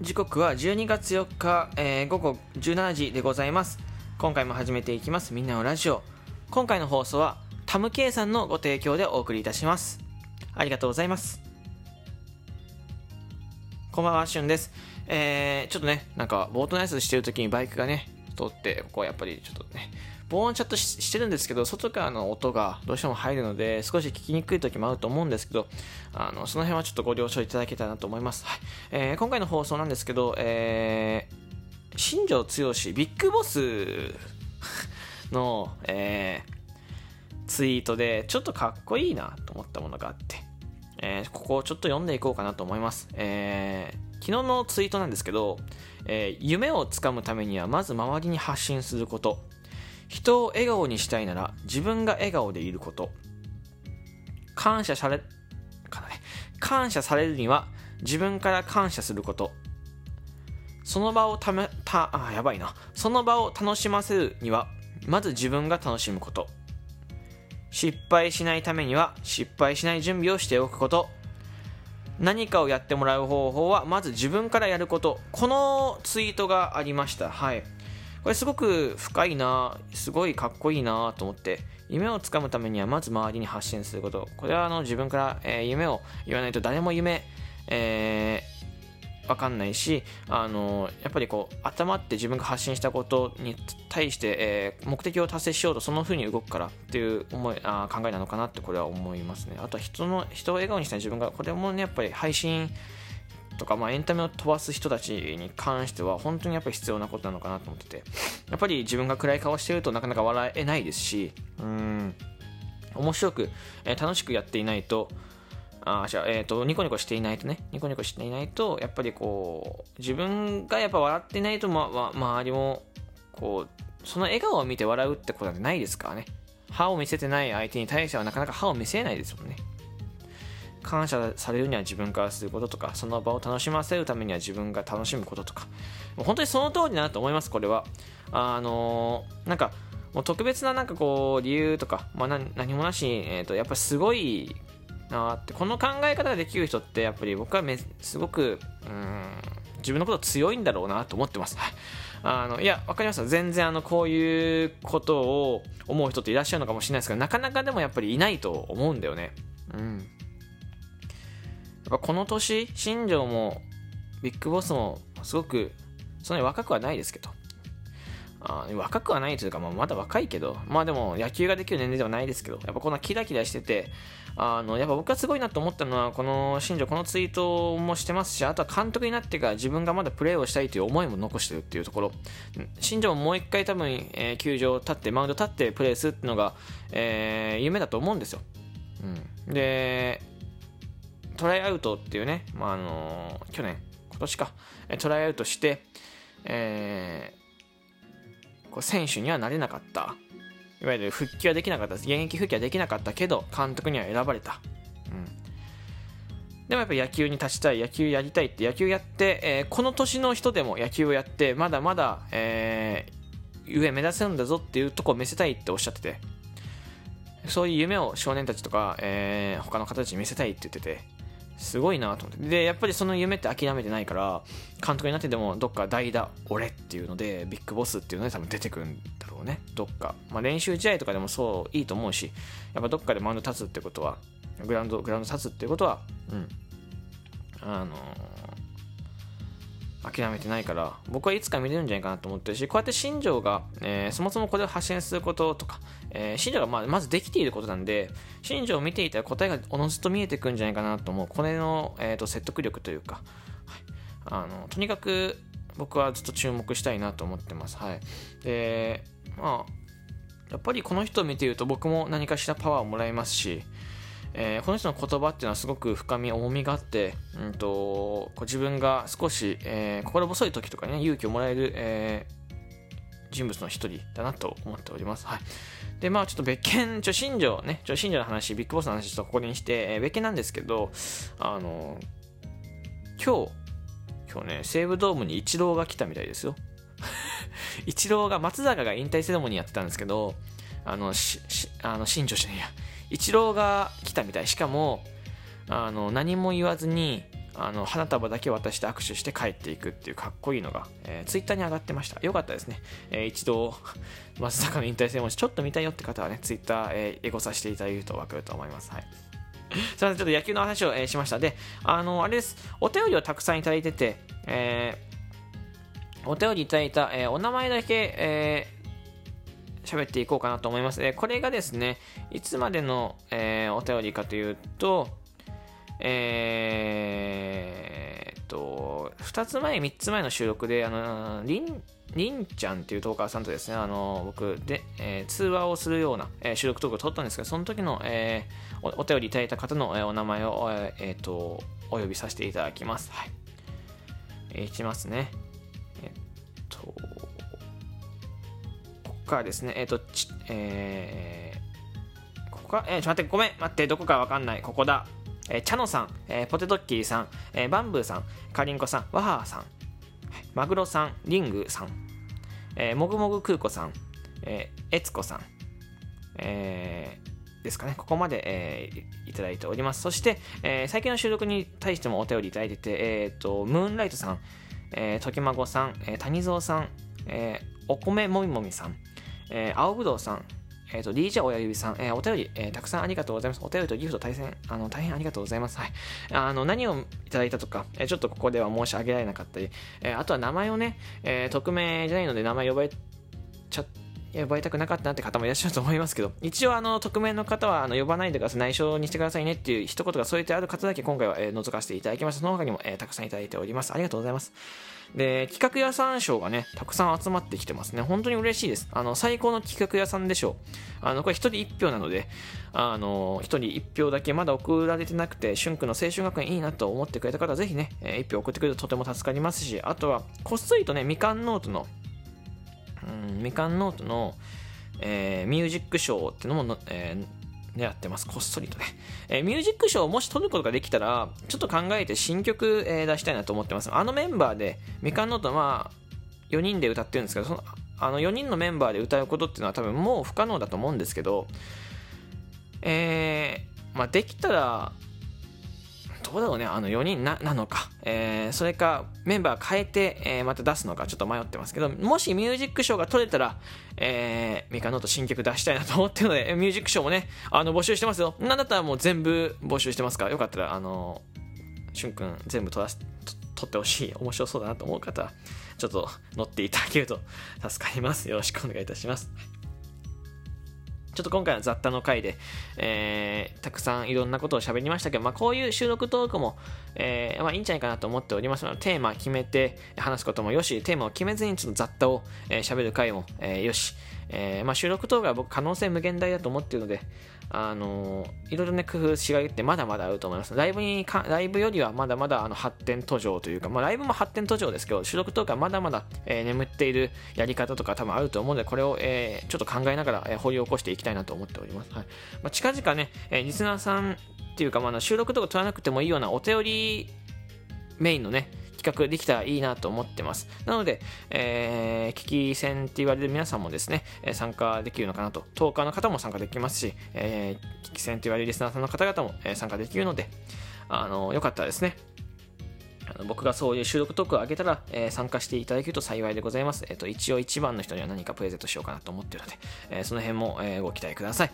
時刻は12月4日、えー午後17時でございます。今回も始めていきます。みんなのラジオ。今回の放送はタムケイさんのご提供でお送りいたします。ありがとうございます。こんばんはしゅんです。えー、ちょっとねなんかボートナイスしてる時にバイクがね通ってここはやっぱりちょっとね防音チャットししてるんですけど外からの音がどうしても入るので少し聞きにくい時もあると思うんですけどあのその辺はちょっとご了承いただけたらなと思います、はい。えー今回の放送なんですけど、えー、新庄剛志ビッグボス の、えーツイートでちょっとかっこいいなと思ったものがあって、えーここをちょっと読んでいこうかなと思います、えー昨日のツイートなんですけど、えー夢をつかむためにはまず周りに発信すること。人を笑顔にしたいなら自分が笑顔でいること。感謝されかなね感謝されるには自分から感謝すること。その場をためたあやばいな。その場を楽しませるにはまず自分が楽しむこと。失敗しないためには失敗しない準備をしておくこと。何かをやってもらう方法はまず自分からやること。このツイートがありました。はい。これすごく深いなすごいかっこいいなと思って。夢をつかむためにはまず周りに発信すること。これはあの自分から、えー夢を言わないと誰も夢、えーわかんないしあのやっぱりこう頭って自分が発信したことに対して、えー目的を達成しようとその風に動くからっていう思いあ考えなのかなってこれは思いますね。あとは人の人を笑顔にしたい。自分がこれもねやっぱり配信とか、まあ、エンタメを飛ばす人たちに関しては本当にやっぱり必要なことなのかなと思ってて。やっぱり自分が暗い顔してるとなかなか笑えないですしうん。面白く、えー楽しくやっていないとあじゃあ、えー、とニコニコしていないとね。ニコニコしていないとやっぱりこう自分がやっぱ笑ってないと、まま、周りもこうその笑顔を見て笑うってことなんてないですからね。歯を見せてない相手に対してはなかなか歯を見せないですもんね。感謝されるには自分からすることとかその場を楽しませるためには自分が楽しむこととか。もう本当にその通りだなと思いますこれは。あのーなんかもう特別ななんかこう理由とか、まあ、な何もなしに、えー、とやっぱすごいなってこの考え方ができる人ってやっぱり僕はめすごくうん自分のこと強いんだろうなと思ってます。あのいや分かります。よ全然あのこういうことを思う人っていらっしゃるのかもしれないですけどなかなかでもやっぱりいないと思うんだよね。うん。やっぱこの年新庄もビッグボスもすごくそんなに若くはないですけど。あ若くはないというか、まあ、まだ若いけどまあでも野球ができる年齢ではないですけどやっぱこんなキラキラしててあのやっぱ僕がすごいなと思ったのはこの新庄このツイートもしてますしあとは監督になってから自分がまだプレーをしたいという思いも残してるっていうところ。新庄ももう一回多分、えー球場立ってマウンド立ってプレーするっていうのが、えー夢だと思うんですよ、うん、でトライアウトっていうね、まああの去年今年か。トライアウトして、えーこう選手にはなれなかった。いわゆる復帰はできなかった。現役復帰はできなかったけど監督には選ばれた、うん、でもやっぱ野球に立ちたい。野球やりたいって。野球やって、えーこの年の人でも野球をやってまだまだ、えー上目指せるんだぞっていうとこを見せたいっておっしゃってて。そういう夢を少年たちとか、えー他の方たちに見せたいって言ってて。すごいなと思って。でやっぱりその夢って諦めてないから監督になってでもどっか代打俺っていうのでビッグボスっていうので多分出てくるんだろうね。どっか、まあ、練習試合とかでもそういいと思うしやっぱどっかでマウンド立つってことはグラウンドグラウンド立つってことはうん。あのー諦めてないから僕はいつか見れるんじゃないかなと思ってるしこうやって新庄が、えーそもそもこれを発信することとか、えー新庄がまあまずできていることなんで新庄を見ていたら答えがおのずと見えてくるんじゃないかなと思う。これの、えーと説得力というか、はい、あのとにかく僕はずっと注目したいなと思ってます。はい。でまあやっぱりこの人を見ていると僕も何かしらパワーをもらいますしえーこの人の言葉っていうのはすごく深み重みがあって、うん、とこう自分が少し、えー心細い時とかにね勇気をもらえる、えー人物の一人だなと思っております。はい。で、まあちょっと別件、ちょ、新庄ね、ちょ、新庄の話、ビッグボスの話ちょっとここにして、えー別件なんですけど、あの、今日、今日ね、西武ドームにイチローが来たみたいですよ。イチローが、松坂が引退セレモニーやってたんですけど、あの、し、しあの、新庄じゃねえや。イチローが来たみたい。しかも、あの、何も言わずに、あの花束だけ渡して握手して帰っていくっていうかっこいいのが、えー、ツイッターに上がってましたよかったですね、えー、一度松坂の引退戦もちょっと見たいよって方はねツイッター、えー、エゴさせていただけると分かると思いますはいすいません、ちょっと野球の話を、えー、しました。で、あの、あれです。お便りをたくさんいただいてて、えー、お便りいただいた、えー、お名前だけ、えー、喋っていこうかなと思います。えー、これがですね、いつまでの、えー、お便りかというと、えー、と、2つ前、3つ前の収録で、あの、りん、りんちゃんっていうトーカーさんとですね、あの、僕で、えー、通話をするような、えー、収録トークを撮ったんですけど、その時の、えー、おお便りいただいた方の、えー、お名前を、えー、えー、と、お呼びさせていただきます。はい。えー、いきますね。えっと、からですね、えっ、と、ち、えー、ここか、えー、ちょっと待って、ごめん、待って、どこかわかんない。ここだ。えー、チャノさん、えー、ポテトッキーさん、えー、バンブーさん、カリンコさん、ワハーさん、マグロさん、リングさん、えー、もぐもぐ空子さん、えー、えつこさん、えー、ですかね、ここまで、えー、いただいております。そして、えー、最近の収録に対してもお便りいただいてて、えーと、ムーンライトさん、えー、ときまごさん、えー、谷蔵さん、えー、お米もみもみさん、えー、青ぶどうさん、えっ、ー、と、DJ 親指さん、えー、お便り、えー、たくさんありがとうございます。お便りとギフト対戦、あの、大変ありがとうございます。はい。あの、何をいただいたとか、えー、ちょっとここでは申し上げられなかったり、えー、あとは名前をね、えー、匿名じゃないので名前呼ばれちゃ呼ばれたくなかったなって方もいらっしゃると思いますけど、一応、あの、匿名の方は、あの、呼ばないでください、内緒にしてくださいねっていう一言が添えてある方だけ今回は、えー、覗かせていただきました。その他にも、えー、たくさんいただいております。ありがとうございます。で、企画屋さん賞がね、たくさん集まってきてますね。本当に嬉しいです。あの、最高の企画屋さんでしょう。あの、これ一人一票なので、あの、一人一票だけまだ送られてなくて、春君の青春学園いいなと思ってくれた方は、ぜひね、えー、一票送ってくれるととても助かりますし、あとは、こっそりとね、みかんノートの、うん、みかんノートの、えー、ミュージックショーっていうのも、えー、狙ってます。こっそりとね。えー、ミュージックショーをもし取ることができたら、ちょっと考えて新曲、えー、出したいなと思ってます。あのメンバーで、みかんノートまあ、4人で歌ってるんですけど、その、あの4人のメンバーで歌うことっていうのは多分もう不可能だと思うんですけど、えー、まあ、できたら、どうだろうね、あの4人なのか、えー、それかメンバー変えて、えー、また出すのかちょっと迷ってますけど、もしミュージックショーが取れたら、えー、ミカノート新曲出したいなと思ってるので、ミュージックショーもね、あの募集してますよ。なんだったらもう全部募集してますか？ら、よかったら、あの、しゅんくん全部取らせ、取ってほしい、面白そうだなと思う方は、ちょっと乗っていただけると助かります。よろしくお願いいたします。ちょっと今回は雑多の回で、えー、たくさんいろんなことを喋りましたけど、まあ、こういう収録トークも、えー、まあ、いいんじゃないかなと思っておりますので、テーマ決めて話すこともよし、テーマを決めずにちょっと雑多を喋、えー、る回も、えよし、えまあ、収録トークは僕可能性無限大だと思っているので、あのいろいろね、工夫しがいってまだまだあると思います。ライブにか、ライブよりはまだまだあの発展途上というか、まあ、ライブも発展途上ですけど、収録トークはまだまだ、えー、眠っているやり方とか多分あると思うので、これを、えー、ちょっと考えながら、えー、掘り起こしていきたいなと思っております。はい。まあ、近々ね、えー、リスナーさんっていうか、まあ、収録とか取らなくてもいいようなお便りメインのね、企画できたらいいなと思ってます。なので、えー、聞き戦って言われる皆さんもですね、参加できるのかなと、トーカーの方も参加できますし、えー、聞き戦って言われるリスナーさんの方々も、参加できるので、あの、よかったらですね、あの僕がそういう収録トークを上げたら、えー、参加していただけると幸いでございます。えっ、ー、と、一応一番の人には何かプレゼントしようかなと思ってるので、えー、その辺も、えご期待ください。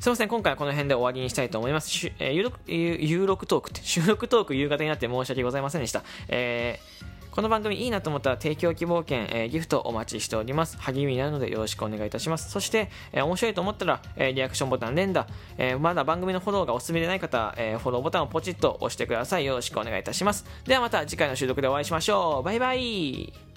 すいません、今回はこの辺で終わりにしたいと思います。しえー、有録有録トークって、収録トーク夕方になって申し訳ございませんでした。えーこの番組いいなと思ったら提供希望券、えー、ギフトお待ちしております。励みになるのでよろしくお願いいたします。そして、えー、面白いと思ったら、えー、リアクションボタン連打、えまだ番組のフォローがおすすめでない方、えフォローボタンをポチッと押してください。よろしくお願いいたします。ではまた次回の収録でお会いしましょう。バイバイ